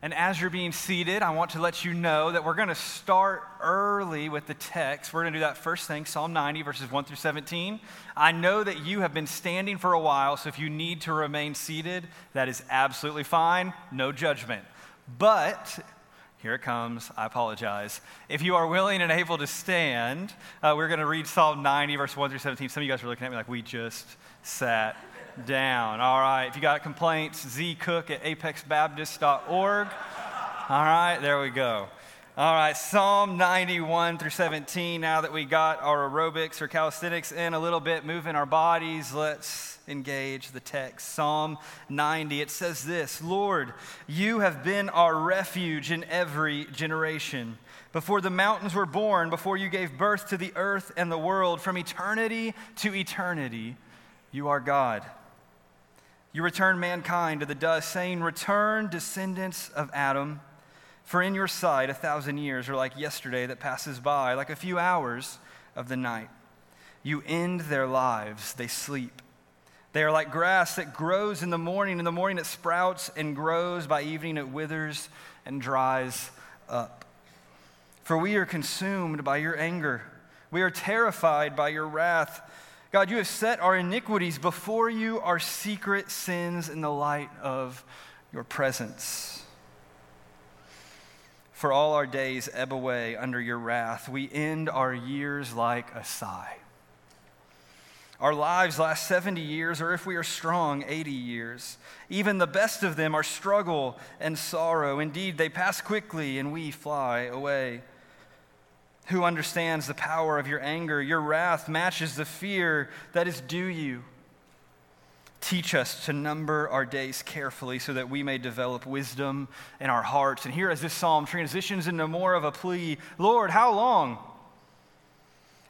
And as you're being seated, I want to let you know that we're going to start early with the text. We're going to do that first thing, Psalm 90, verses 1 through 17. I know that you have been standing for a while, so if you need to remain seated, that is absolutely fine. No judgment. But here it comes. I apologize. If you are willing and able to stand, uh, we're going to read Psalm 90, verse 1 through 17. Some of you guys are looking at me like we just sat down. All right. If you got complaints, zcook at apexbaptist.org. All right, there we go. All right, Psalm 91 through 17. Now that we got our aerobics or calisthenics in a little bit, moving our bodies, let's engage the text. Psalm 90, it says this Lord, you have been our refuge in every generation. Before the mountains were born, before you gave birth to the earth and the world, from eternity to eternity, you are God. You return mankind to the dust, saying, Return, descendants of Adam. For in your sight, a thousand years are like yesterday that passes by, like a few hours of the night. You end their lives, they sleep. They are like grass that grows in the morning. In the morning it sprouts and grows. By evening it withers and dries up. For we are consumed by your anger. We are terrified by your wrath. God, you have set our iniquities before you, our secret sins in the light of your presence. For all our days ebb away under your wrath. We end our years like a sigh. Our lives last 70 years, or if we are strong, 80 years. Even the best of them are struggle and sorrow. Indeed, they pass quickly and we fly away. Who understands the power of your anger? Your wrath matches the fear that is due you. Teach us to number our days carefully so that we may develop wisdom in our hearts. And here, as this psalm transitions into more of a plea Lord, how long?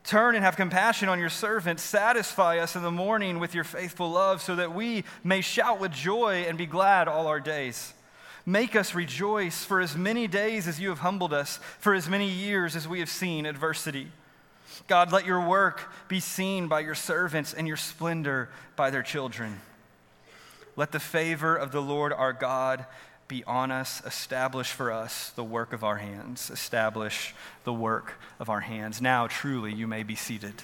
Turn and have compassion on your servants. Satisfy us in the morning with your faithful love so that we may shout with joy and be glad all our days. Make us rejoice for as many days as you have humbled us, for as many years as we have seen adversity. God, let your work be seen by your servants and your splendor by their children. Let the favor of the Lord our God be on us. Establish for us the work of our hands. Establish the work of our hands. Now, truly, you may be seated.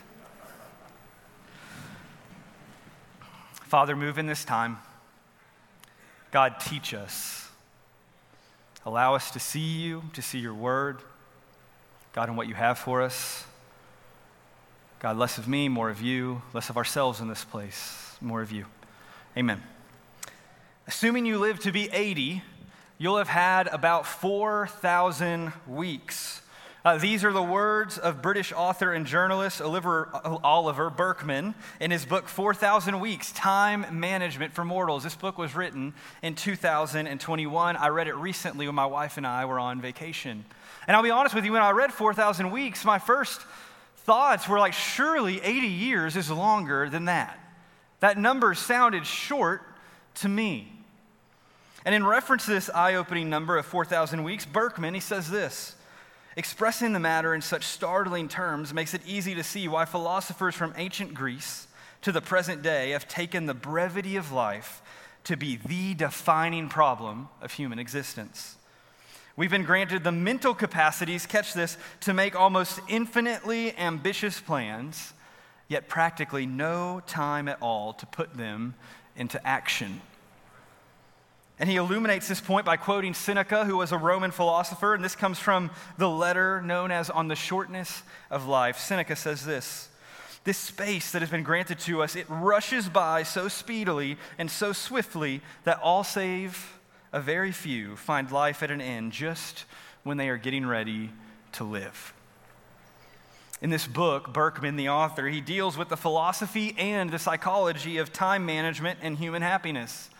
Father, move in this time. God, teach us. Allow us to see you, to see your word, God, and what you have for us. God, less of me, more of you, less of ourselves in this place, more of you. Amen. Assuming you live to be 80, you'll have had about 4,000 weeks uh, these are the words of British author and journalist Oliver, Oliver Burkeman in his book 4,000 Weeks Time Management for Mortals. This book was written in 2021. I read it recently when my wife and I were on vacation. And I'll be honest with you, when I read 4,000 Weeks, my first thoughts were like, surely 80 years is longer than that. That number sounded short to me. And in reference to this eye opening number of 4,000 weeks, Burkeman, he says this. Expressing the matter in such startling terms makes it easy to see why philosophers from ancient Greece to the present day have taken the brevity of life to be the defining problem of human existence. We've been granted the mental capacities, catch this, to make almost infinitely ambitious plans, yet practically no time at all to put them into action. And he illuminates this point by quoting Seneca, who was a Roman philosopher, and this comes from the letter known as On the Shortness of Life. Seneca says this This space that has been granted to us, it rushes by so speedily and so swiftly that all save a very few find life at an end just when they are getting ready to live. In this book, Burkeman, the author, he deals with the philosophy and the psychology of time management and human happiness.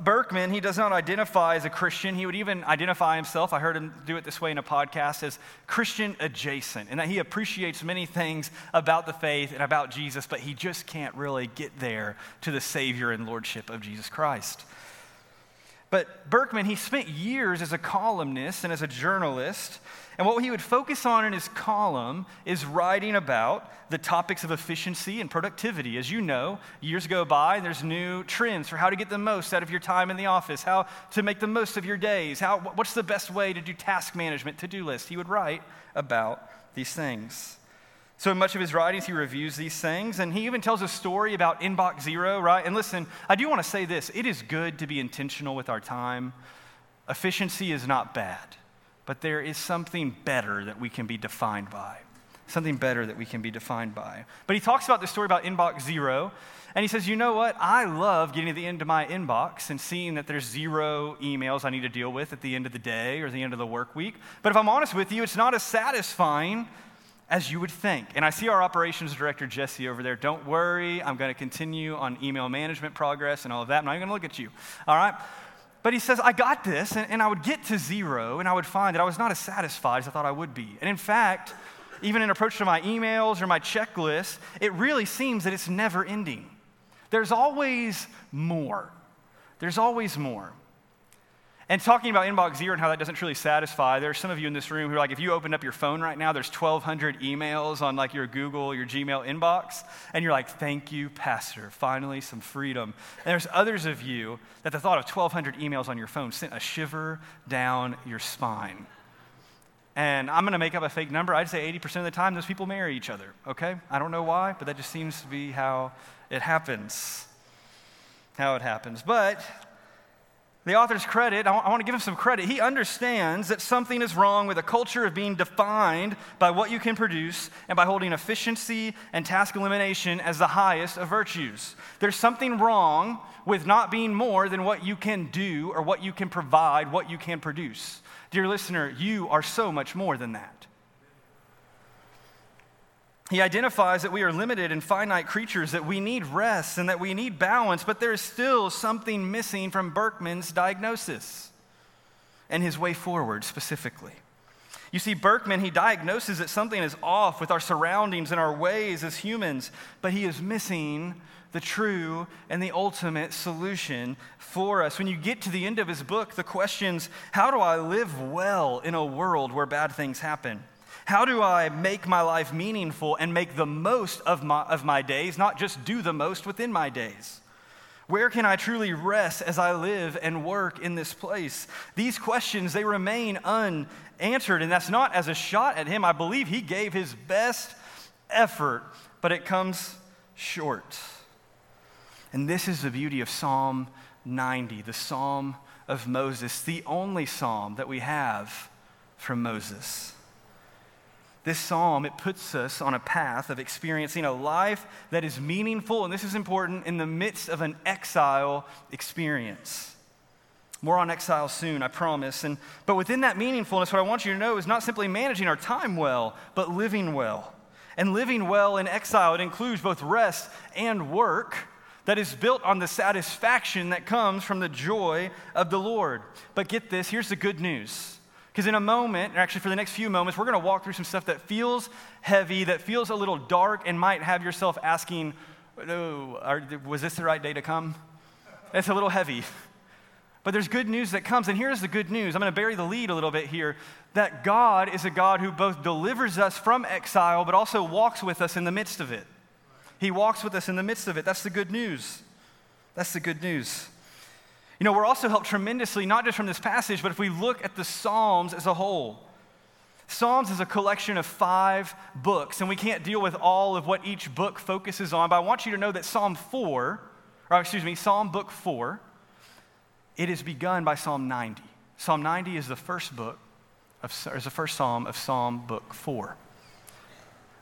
Burkeman, he does not identify as a Christian. He would even identify himself, I heard him do it this way in a podcast, as Christian adjacent, and that he appreciates many things about the faith and about Jesus, but he just can't really get there to the Savior and Lordship of Jesus Christ. But Burkeman, he spent years as a columnist and as a journalist. And what he would focus on in his column is writing about the topics of efficiency and productivity. As you know, years go by, there's new trends for how to get the most out of your time in the office, how to make the most of your days, how, what's the best way to do task management, to do list. He would write about these things. So, in much of his writings, he reviews these things, and he even tells a story about inbox zero, right? And listen, I do want to say this it is good to be intentional with our time. Efficiency is not bad, but there is something better that we can be defined by. Something better that we can be defined by. But he talks about the story about inbox zero, and he says, You know what? I love getting to the end of my inbox and seeing that there's zero emails I need to deal with at the end of the day or the end of the work week. But if I'm honest with you, it's not as satisfying as you would think. And I see our operations director, Jesse, over there. Don't worry, I'm going to continue on email management progress and all of that. I'm not going to look at you. All right? But he says, I got this, and, and, I would get to zero, and I would find that I was not as satisfied as I thought I would be. And in fact, even in approach to my emails or my checklist, it really seems that it's never ending. There's always more. There's always more. And talking about inbox zero and how that doesn't truly satisfy, there are some of you in this room who are like, if you opened up your phone right now, there's 1,200 emails on like your Google, your Gmail inbox, and you're like, thank you, Pastor, finally some freedom. And there's others of you that the thought of 1,200 emails on your phone sent a shiver down your spine. And I'm going to make up a fake number. I'd say 80% of the time, those people marry each other, okay? I don't know why, but that just seems to be how it happens. How it happens. But the author's credit, I want to give him some credit. He understands that something is wrong with a culture of being defined by what you can produce and by holding efficiency and task elimination as the highest of virtues. There's something wrong with not being more than what you can do or what you can provide, what you can produce. Dear listener, you are so much more than that. He identifies that we are limited and finite creatures, that we need rest and that we need balance, but there is still something missing from Burkeman's diagnosis and his way forward specifically. You see, Burkeman, he diagnoses that something is off with our surroundings and our ways as humans, but he is missing the true and the ultimate solution for us. When you get to the end of his book, the questions how do I live well in a world where bad things happen? How do I make my life meaningful and make the most of my, of my days, not just do the most within my days? Where can I truly rest as I live and work in this place? These questions, they remain unanswered, and that's not as a shot at him. I believe he gave his best effort, but it comes short. And this is the beauty of Psalm 90, the Psalm of Moses, the only psalm that we have from Moses. This psalm, it puts us on a path of experiencing a life that is meaningful, and this is important, in the midst of an exile experience. More on exile soon, I promise. And, but within that meaningfulness, what I want you to know is not simply managing our time well, but living well. And living well in exile, it includes both rest and work that is built on the satisfaction that comes from the joy of the Lord. But get this here's the good news because in a moment, or actually for the next few moments, we're going to walk through some stuff that feels heavy, that feels a little dark, and might have yourself asking, oh, was this the right day to come? It's a little heavy. But there's good news that comes, and here's the good news. I'm going to bury the lead a little bit here that God is a God who both delivers us from exile, but also walks with us in the midst of it. He walks with us in the midst of it. That's the good news. That's the good news. You know, we're also helped tremendously, not just from this passage, but if we look at the Psalms as a whole. Psalms is a collection of five books, and we can't deal with all of what each book focuses on, but I want you to know that Psalm 4, or excuse me, Psalm book 4, it is begun by Psalm 90. Psalm 90 is the first book, of, is the first psalm of Psalm book 4.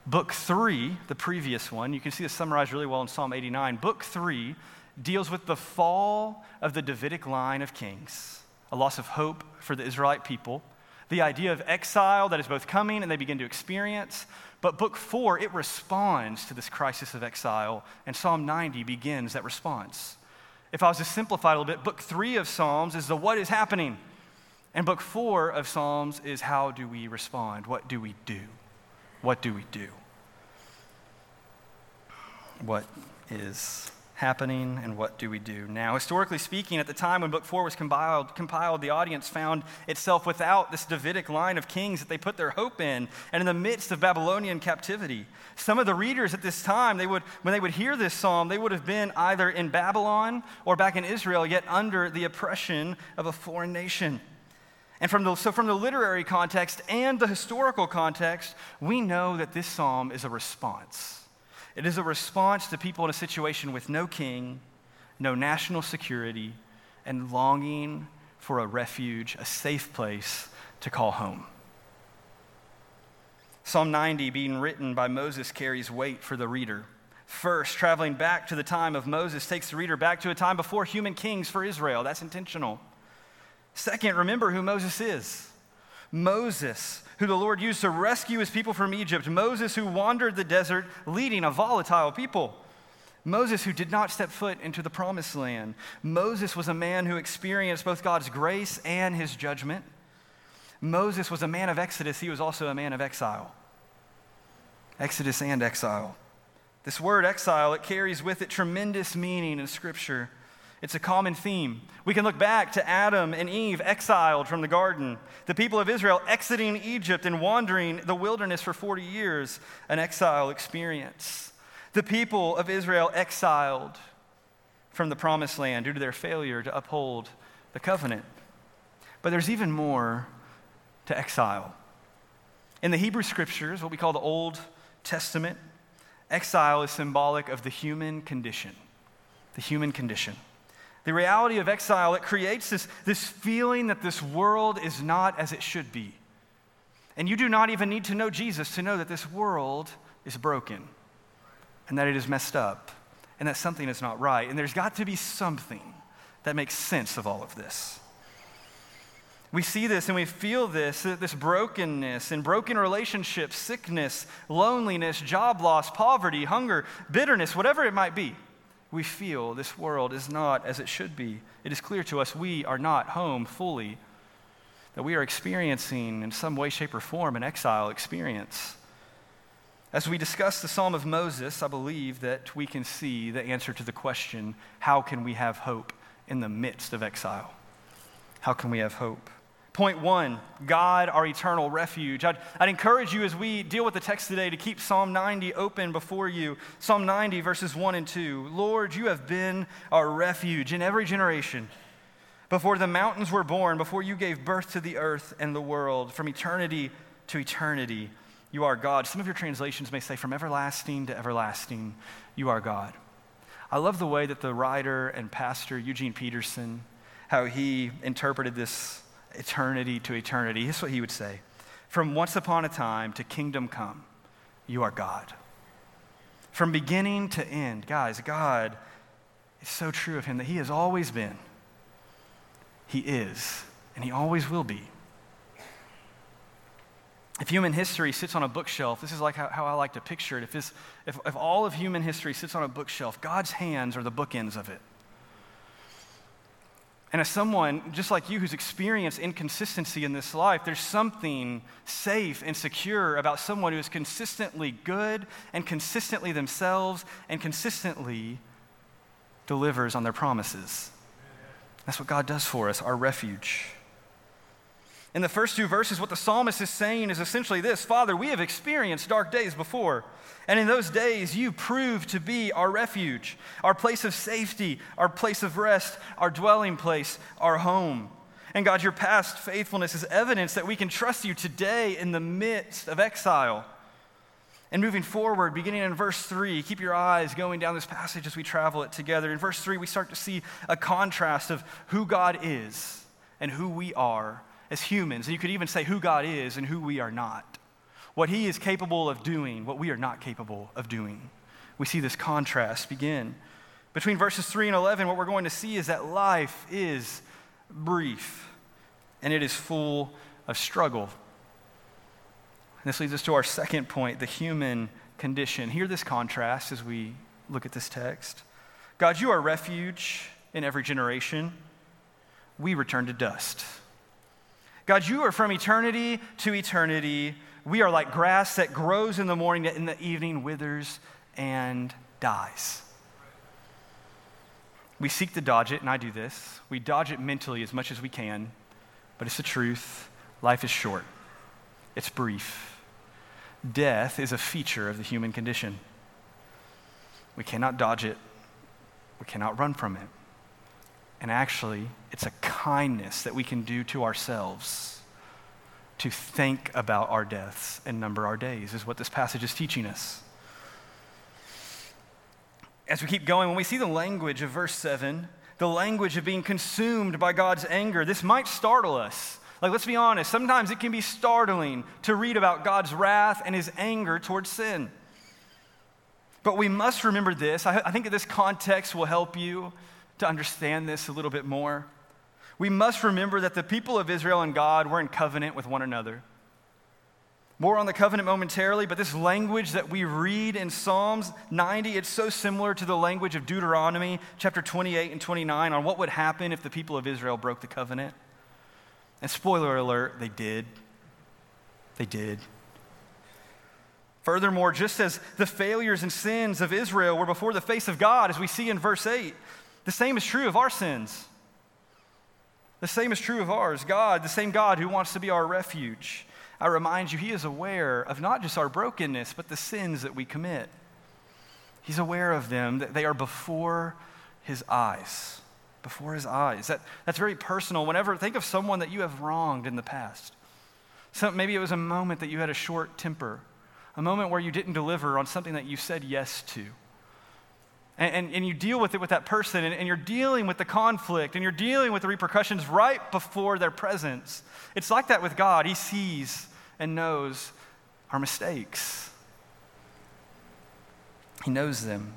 Book 3, the previous one, you can see this summarized really well in Psalm 89. Book 3 deals with the fall of the Davidic line of kings, a loss of hope for the Israelite people, the idea of exile that is both coming and they begin to experience. But book four, it responds to this crisis of exile, and Psalm 90 begins that response. If I was to simplify a little bit, book three of Psalms is the what is happening, and book four of Psalms is how do we respond? What do we do? What do we do? What is happening and what do we do now? Historically speaking, at the time when Book 4 was compiled, compiled, the audience found itself without this Davidic line of kings that they put their hope in, and in the midst of Babylonian captivity. Some of the readers at this time, they would, when they would hear this psalm, they would have been either in Babylon or back in Israel, yet under the oppression of a foreign nation. And from the, so, from the literary context and the historical context, we know that this psalm is a response it is a response to people in a situation with no king, no national security, and longing for a refuge, a safe place to call home. Psalm 90, being written by Moses, carries weight for the reader. First, traveling back to the time of Moses takes the reader back to a time before human kings for Israel. That's intentional. Second, remember who Moses is. Moses, who the Lord used to rescue his people from Egypt. Moses, who wandered the desert leading a volatile people. Moses, who did not step foot into the promised land. Moses was a man who experienced both God's grace and his judgment. Moses was a man of Exodus, he was also a man of exile. Exodus and exile. This word exile, it carries with it tremendous meaning in Scripture. It's a common theme. We can look back to Adam and Eve exiled from the garden, the people of Israel exiting Egypt and wandering the wilderness for 40 years, an exile experience. The people of Israel exiled from the promised land due to their failure to uphold the covenant. But there's even more to exile. In the Hebrew scriptures, what we call the Old Testament, exile is symbolic of the human condition. The human condition. The reality of exile, it creates this, this feeling that this world is not as it should be. And you do not even need to know Jesus to know that this world is broken and that it is messed up and that something is not right. And there's got to be something that makes sense of all of this. We see this and we feel this, this brokenness and broken relationships, sickness, loneliness, job loss, poverty, hunger, bitterness, whatever it might be we feel this world is not as it should be. It is clear to us we are not home fully, that we are experiencing in some way, shape, or form an exile experience. As we discuss the Psalm of Moses, I believe that we can see the answer to the question how can we have hope in the midst of exile? How can we have hope? Point one God, our eternal refuge. I'd, I'd, encourage you as we deal with the text today to keep Psalm 90 open before you. Psalm 90, verses 1 and 2. Lord, you have been our refuge in every generation. Before the mountains were born, before you gave birth to the earth and the world, from eternity to eternity, you are God. Some of your translations may say, from everlasting to everlasting, you are God. I love the way that the writer and pastor Eugene Peterson, how he interpreted this eternity to eternity. Here's what he would say From once upon a time to kingdom come, you are God. From beginning to end, guys, God is so true of him that he has always been, he is, and he always will be. If human history sits on a bookshelf, this is like how, how I like to picture it. If, this, if, if all of human history sits on a bookshelf, God's hands are the bookends of it. And as someone just like you who's experienced inconsistency in this life, there's something safe and secure about someone who is consistently good and consistently themselves and consistently delivers on their promises. That's what God does for us, our refuge. In the first two verses, what the psalmist is saying is essentially this Father, we have experienced dark days before. And in those days, you proved to be our refuge, our place of safety, our place of rest, our dwelling place, our home. And God, your past faithfulness is evidence that we can trust you today in the midst of exile. And moving forward, beginning in verse 3, keep your eyes going down this passage as we travel it together. In verse 3, we start to see a contrast of who God is and who we are as humans. And you could even say who God is and who we are not what he is capable of doing, what we are not capable of doing. We see this contrast begin. Between verses 3 and 11, what we're going to see is that life is brief and it is full of struggle. And this leads us to our second point the human condition. Hear this contrast as we look at this text. God, you are refuge in every generation. We return to dust. God, you are from eternity to eternity we are like grass that grows in the morning, that in the evening withers and dies. We seek to dodge it, and I do this. We dodge it mentally as much as we can, but it's the truth. Life is short, it's brief. Death is a feature of the human condition. We cannot dodge it, we cannot run from it. And actually, it's a kindness that we can do to ourselves to think about our deaths and number our days, is what this passage is teaching us. As we keep going, when we see the language of verse 7, the language of being consumed by God's anger, this might startle us. Like, let's be honest, sometimes it can be startling to read about God's wrath and his anger towards sin. But we must remember this. I, I think that this context will help you to understand this a little bit more. We must remember that the people of Israel and God were in covenant with one another. More on the covenant momentarily, but this language that we read in Psalms 90, it's so similar to the language of Deuteronomy chapter 28 and 29 on what would happen if the people of Israel broke the covenant. And spoiler alert, they did. They did. Furthermore, just as the failures and sins of Israel were before the face of God, as we see in verse 8, the same is true of our sins. The same is true of ours. God, the same God who wants to be our refuge. I remind you, He is aware of not just our brokenness, but the sins that we commit. He's aware of them, that they are before His eyes. Before His eyes. That, that's very personal. Whenever, think of someone that you have wronged in the past. Maybe it was a moment that you had a short temper, a moment where you didn't deliver on something that you said yes to and, and, and, you deal with it with that person, and, and you're dealing with the conflict, and you're dealing with the repercussions right before their presence. It's like that with God. He sees and knows our mistakes, He knows them.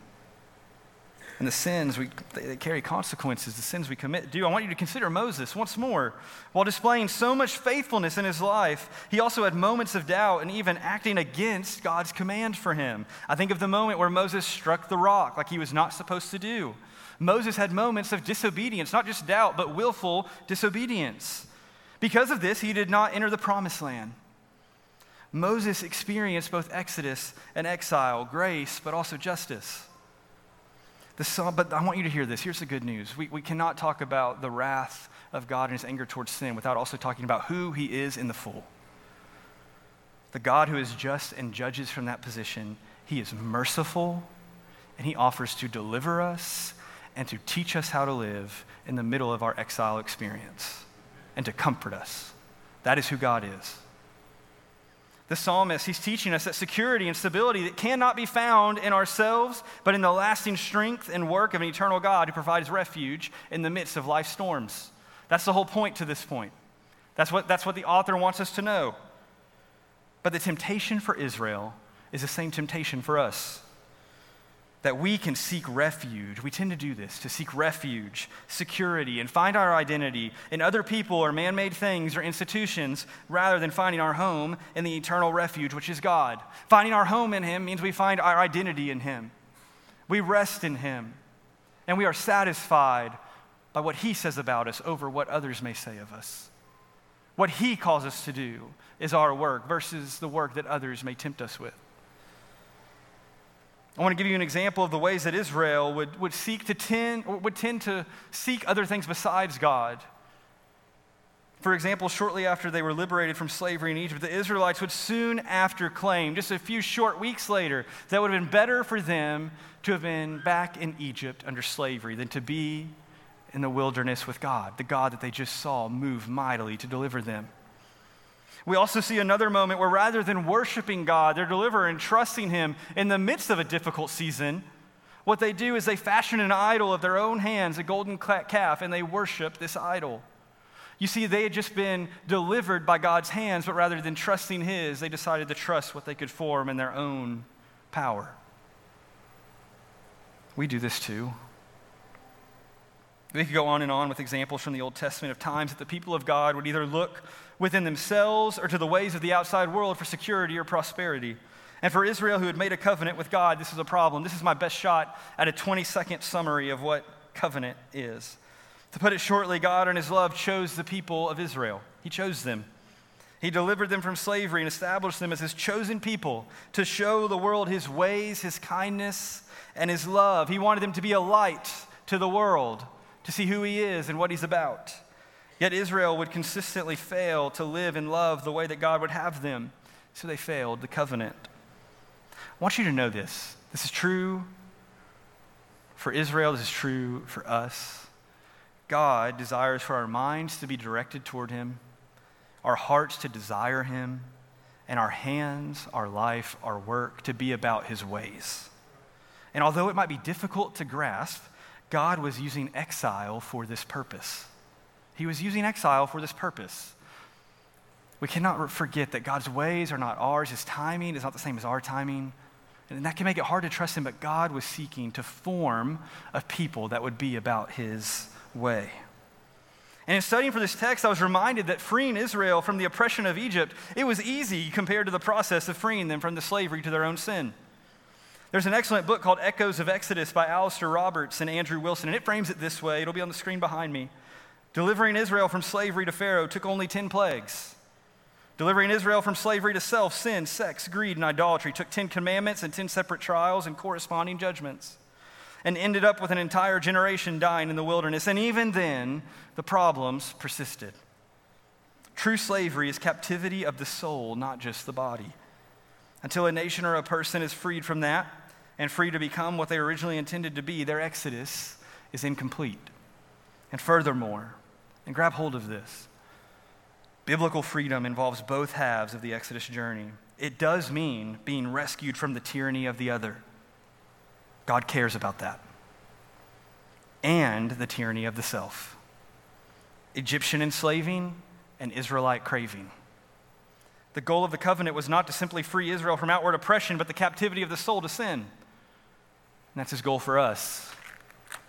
And the sins, we, they carry consequences. The sins we commit do. I want you to consider Moses once more. While displaying so much faithfulness in his life, he also had moments of doubt and even acting against God's command for him. I think of the moment where Moses struck the rock like he was not supposed to do. Moses had moments of disobedience, not just doubt, but willful disobedience. Because of this, he did not enter the promised land. Moses experienced both exodus and exile, grace, but also justice. The psalm, but I want you to hear this. Here's the good news. We, we cannot talk about the wrath of God and his anger towards sin without also talking about who he is in the full. The God who is just and judges from that position, he is merciful and he offers to deliver us and to teach us how to live in the middle of our exile experience and to comfort us. That is who God is the psalmist, he's teaching us that security and stability that cannot be found in ourselves, but in the lasting strength and work of an eternal God who provides refuge in the midst of life's storms. That's the whole point to this point. That's what, that's what the author wants us to know. But the temptation for Israel is the same temptation for us that we can seek refuge. We tend to do this to seek refuge, security, and find our identity in other people or man made things or institutions rather than finding our home in the eternal refuge, which is God. Finding our home in Him means we find our identity in Him. We rest in Him, and we are satisfied by what He says about us over what others may say of us. What He calls us to do is our work versus the work that others may tempt us with. I want to give you an example of the ways that Israel would, would seek to tend, would tend to seek other things besides God. For example, shortly after they were liberated from slavery in Egypt, the Israelites would soon after claim, just a few short weeks later, that it would have been better for them to have been back in Egypt under slavery than to be in the wilderness with God, the God that they just saw move mightily to deliver them. We also see another moment where rather than worshiping God, their deliverer, and trusting Him in the midst of a difficult season, what they do is they fashion an idol of their own hands, a golden calf, and they worship this idol. You see, they had just been delivered by God's hands, but rather than trusting His, they decided to trust what they could form in their own power. We do this too. We could go on and on with examples from the Old Testament of times that the people of God would either look within themselves or to the ways of the outside world for security or prosperity. And for Israel, who had made a covenant with God, this is a problem. This is my best shot at a 20 second summary of what covenant is. To put it shortly, God in His love chose the people of Israel, He chose them. He delivered them from slavery and established them as His chosen people to show the world His ways, His kindness, and His love. He wanted them to be a light to the world to see who he is and what he's about. Yet Israel would consistently fail to live and love the way that God would have them, so they failed the covenant. I want you to know this. This is true for Israel, this is true for us. God desires for our minds to be directed toward him, our hearts to desire him, and our hands, our life, our work to be about his ways. And although it might be difficult to grasp, God was using exile for this purpose. He was using exile for this purpose. We cannot forget that God's ways are not ours, His timing is not the same as our timing. And that can make it hard to trust Him, but God was seeking to form a people that would be about His way. And in studying for this text, I was reminded that freeing Israel from the oppression of Egypt, it was easy compared to the process of freeing them from the slavery to their own sin. There's an excellent book called Echoes of Exodus by Alastair Roberts and Andrew Wilson, and it frames it this way. It'll be on the screen behind me. Delivering Israel from slavery to Pharaoh took only 10 plagues. Delivering Israel from slavery to self, sin, sex, greed, and idolatry took 10 commandments and 10 separate trials and corresponding judgments, and ended up with an entire generation dying in the wilderness. And even then, the problems persisted. True slavery is captivity of the soul, not just the body. Until a nation or a person is freed from that, and free to become what they originally intended to be, their exodus is incomplete. And furthermore, and grab hold of this biblical freedom involves both halves of the Exodus journey. It does mean being rescued from the tyranny of the other. God cares about that. And the tyranny of the self. Egyptian enslaving and Israelite craving. The goal of the covenant was not to simply free Israel from outward oppression, but the captivity of the soul to sin. And that's his goal for us.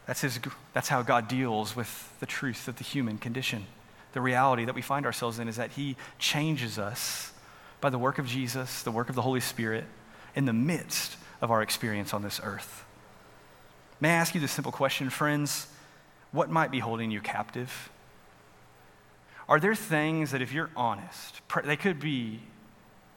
That's, his, that's how God deals with the truth of the human condition. The reality that we find ourselves in is that he changes us by the work of Jesus, the work of the Holy Spirit, in the midst of our experience on this earth. May I ask you this simple question, friends? What might be holding you captive? Are there things that, if you're honest, they could be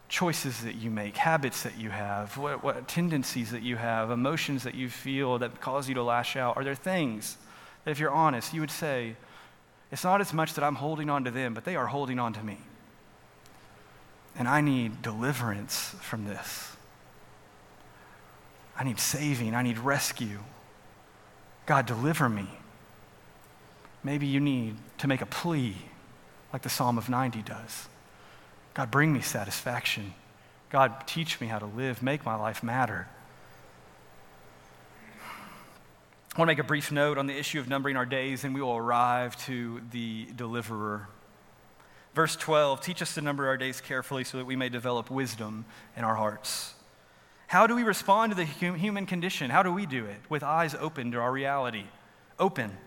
choices that you make, habits that you have, what, what, tendencies that you have, emotions that you feel that cause you to lash out? Are there things that, if you're honest, you would say, it's not as much that I'm holding on to them, but they are holding on to me? And I need deliverance from this. I need saving. I need rescue. God, deliver me. Maybe you need to make a plea like the Psalm of 90 does. God, bring me satisfaction. God, teach me how to live, make my life matter. I want to make a brief note on the issue of numbering our days, and we will arrive to the deliverer. Verse 12 teach us to number our days carefully so that we may develop wisdom in our hearts. How do we respond to the human condition? How do we do it? With eyes open to our reality. Open.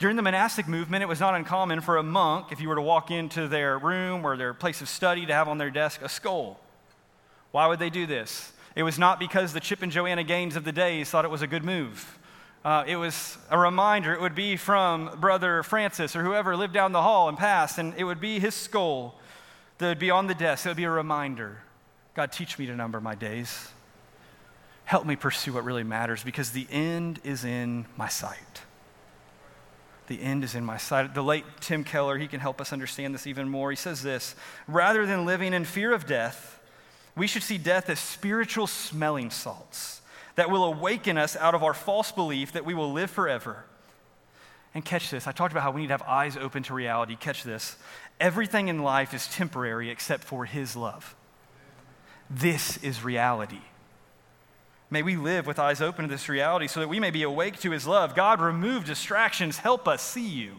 During the monastic movement, it was not uncommon for a monk, if you were to walk into their room or their place of study, to have on their desk a skull. Why would they do this? It was not because the Chip and Joanna Gaines of the days thought it was a good move. Uh, it was a reminder. It would be from Brother Francis or whoever lived down the hall and passed, and it would be his skull that would be on the desk. It would be a reminder God, teach me to number my days. Help me pursue what really matters because the end is in my sight. The end is in my sight. The late Tim Keller, he can help us understand this even more. He says this rather than living in fear of death, we should see death as spiritual smelling salts that will awaken us out of our false belief that we will live forever. And catch this. I talked about how we need to have eyes open to reality. Catch this. Everything in life is temporary except for His love. This is reality. May we live with eyes open to this reality so that we may be awake to his love. God, remove distractions. Help us see you.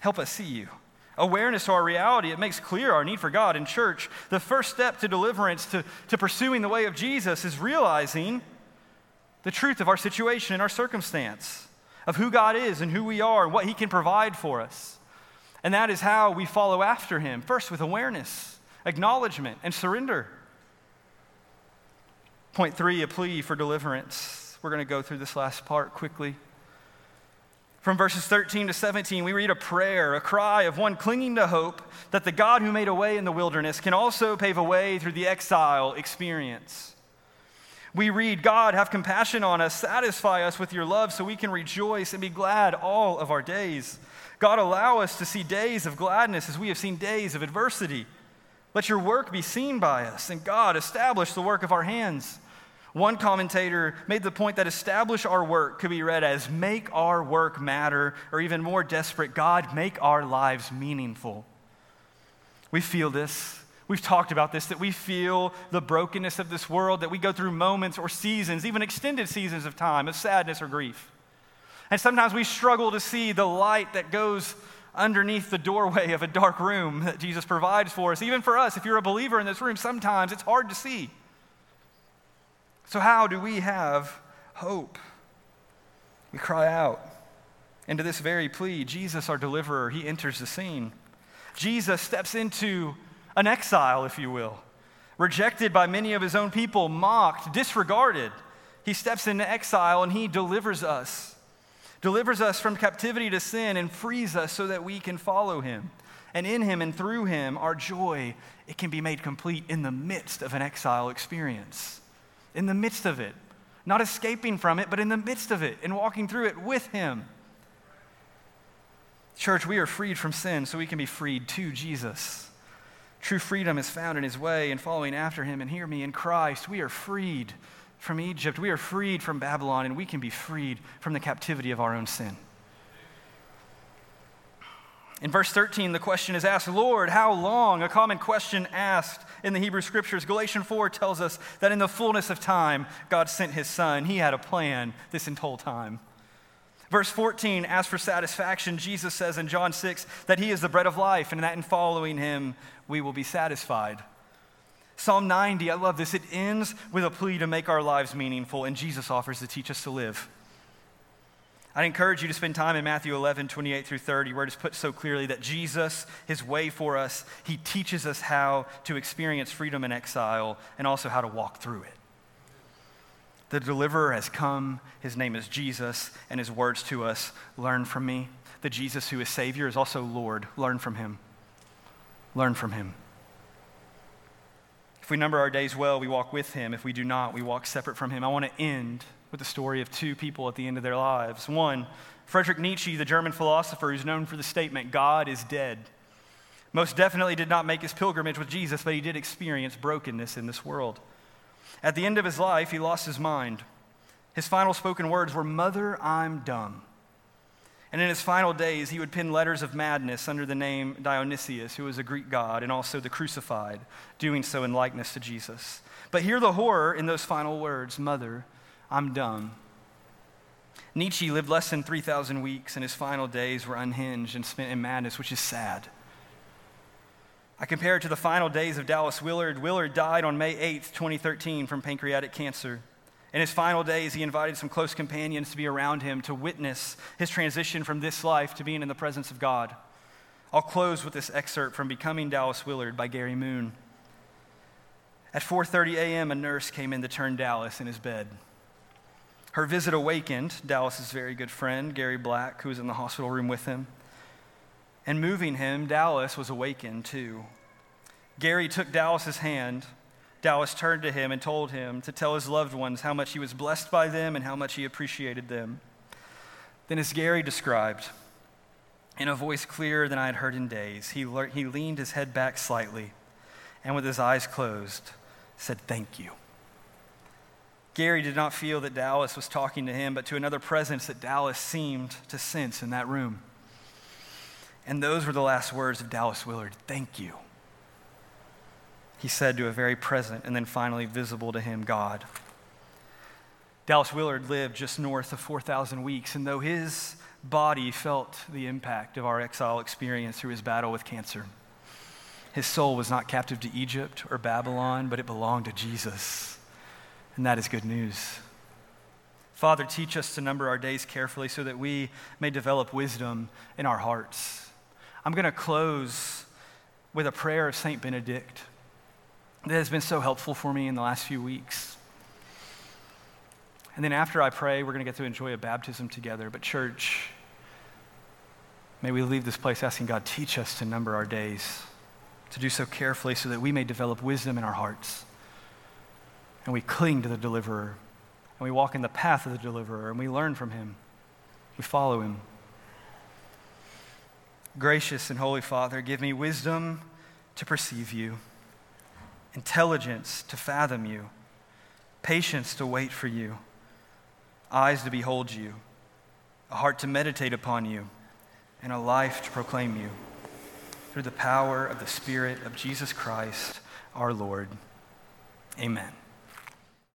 Help us see you. Awareness to our reality, it makes clear our need for God in church. The first step to deliverance, to, to pursuing the way of Jesus, is realizing the truth of our situation and our circumstance, of who God is and who we are and what he can provide for us. And that is how we follow after him first with awareness, acknowledgement, and surrender. Point three, a plea for deliverance. We're going to go through this last part quickly. From verses 13 to 17, we read a prayer, a cry of one clinging to hope that the God who made a way in the wilderness can also pave a way through the exile experience. We read, God, have compassion on us, satisfy us with your love so we can rejoice and be glad all of our days. God, allow us to see days of gladness as we have seen days of adversity. Let your work be seen by us, and God, establish the work of our hands. One commentator made the point that establish our work could be read as make our work matter, or even more desperate, God, make our lives meaningful. We feel this. We've talked about this that we feel the brokenness of this world, that we go through moments or seasons, even extended seasons of time, of sadness or grief. And sometimes we struggle to see the light that goes underneath the doorway of a dark room that Jesus provides for us. Even for us, if you're a believer in this room, sometimes it's hard to see. So, how do we have hope? We cry out. into this very plea, Jesus, our deliverer, he enters the scene. Jesus steps into an exile, if you will, rejected by many of his own people, mocked, disregarded. He steps into exile and he delivers us, delivers us from captivity to sin and frees us so that we can follow him. And in him and through him, our joy, it can be made complete in the midst of an exile experience in the midst of it, not escaping from it, but in the midst of it and walking through it with Him. Church, we are freed from sin so we can be freed to Jesus. True freedom is found in His way and following after Him. And hear me, in Christ, we are freed from Egypt, we are freed from Babylon, and we can be freed from the captivity of our own sin. In verse 13, the question is asked, Lord, how long? A common question asked in the Hebrew scriptures. Galatians 4 tells us that in the fullness of time, God sent his son. He had a plan this whole time. Verse 14, as for satisfaction, Jesus says in John 6 that he is the bread of life, and that in following him, we will be satisfied. Psalm 90, I love this. It ends with a plea to make our lives meaningful, and Jesus offers to teach us to live. I'd encourage you to spend time in Matthew 11, 28 through 30, where it is put so clearly that Jesus, his way for us, he teaches us how to experience freedom in exile and also how to walk through it. The deliverer has come. His name is Jesus, and his words to us learn from me. The Jesus who is Savior is also Lord. Learn from him. Learn from him. If we number our days well, we walk with him. If we do not, we walk separate from him. I want to end with the story of two people at the end of their lives. One, Friedrich Nietzsche, the German philosopher who's known for the statement, God is dead. Most definitely did not make his pilgrimage with Jesus, but he did experience brokenness in this world. At the end of his life, he lost his mind. His final spoken words were, Mother, I'm dumb. And in his final days, he would pen letters of madness under the name Dionysius, who was a Greek god and also the crucified, doing so in likeness to Jesus. But hear the horror in those final words Mother, I'm done. Nietzsche lived less than 3,000 weeks, and his final days were unhinged and spent in madness, which is sad. I compare it to the final days of Dallas Willard. Willard died on May 8, 2013, from pancreatic cancer. In his final days, he invited some close companions to be around him to witness his transition from this life to being in the presence of God. I'll close with this excerpt from Becoming Dallas Willard by Gary Moon. At 4:30 a.m., a nurse came in to turn Dallas in his bed. Her visit awakened Dallas's very good friend, Gary Black, who was in the hospital room with him. And moving him, Dallas was awakened too. Gary took Dallas's hand. Dallas turned to him and told him to tell his loved ones how much he was blessed by them and how much he appreciated them. Then, as Gary described, in a voice clearer than I had heard in days, he, le- he leaned his head back slightly and, with his eyes closed, said, Thank you. Gary did not feel that Dallas was talking to him, but to another presence that Dallas seemed to sense in that room. And those were the last words of Dallas Willard Thank you. He said to a very present and then finally visible to him God. Dallas Willard lived just north of 4,000 weeks, and though his body felt the impact of our exile experience through his battle with cancer, his soul was not captive to Egypt or Babylon, but it belonged to Jesus. And that is good news. Father, teach us to number our days carefully so that we may develop wisdom in our hearts. I'm going to close with a prayer of St. Benedict that has been so helpful for me in the last few weeks. And then after I pray, we're going to get to enjoy a baptism together. But, church, may we leave this place asking God, teach us to number our days, to do so carefully so that we may develop wisdom in our hearts. And we cling to the deliverer, and we walk in the path of the deliverer, and we learn from him. We follow him. Gracious and holy Father, give me wisdom to perceive you, intelligence to fathom you, patience to wait for you, eyes to behold you, a heart to meditate upon you, and a life to proclaim you. Through the power of the Spirit of Jesus Christ, our Lord. Amen.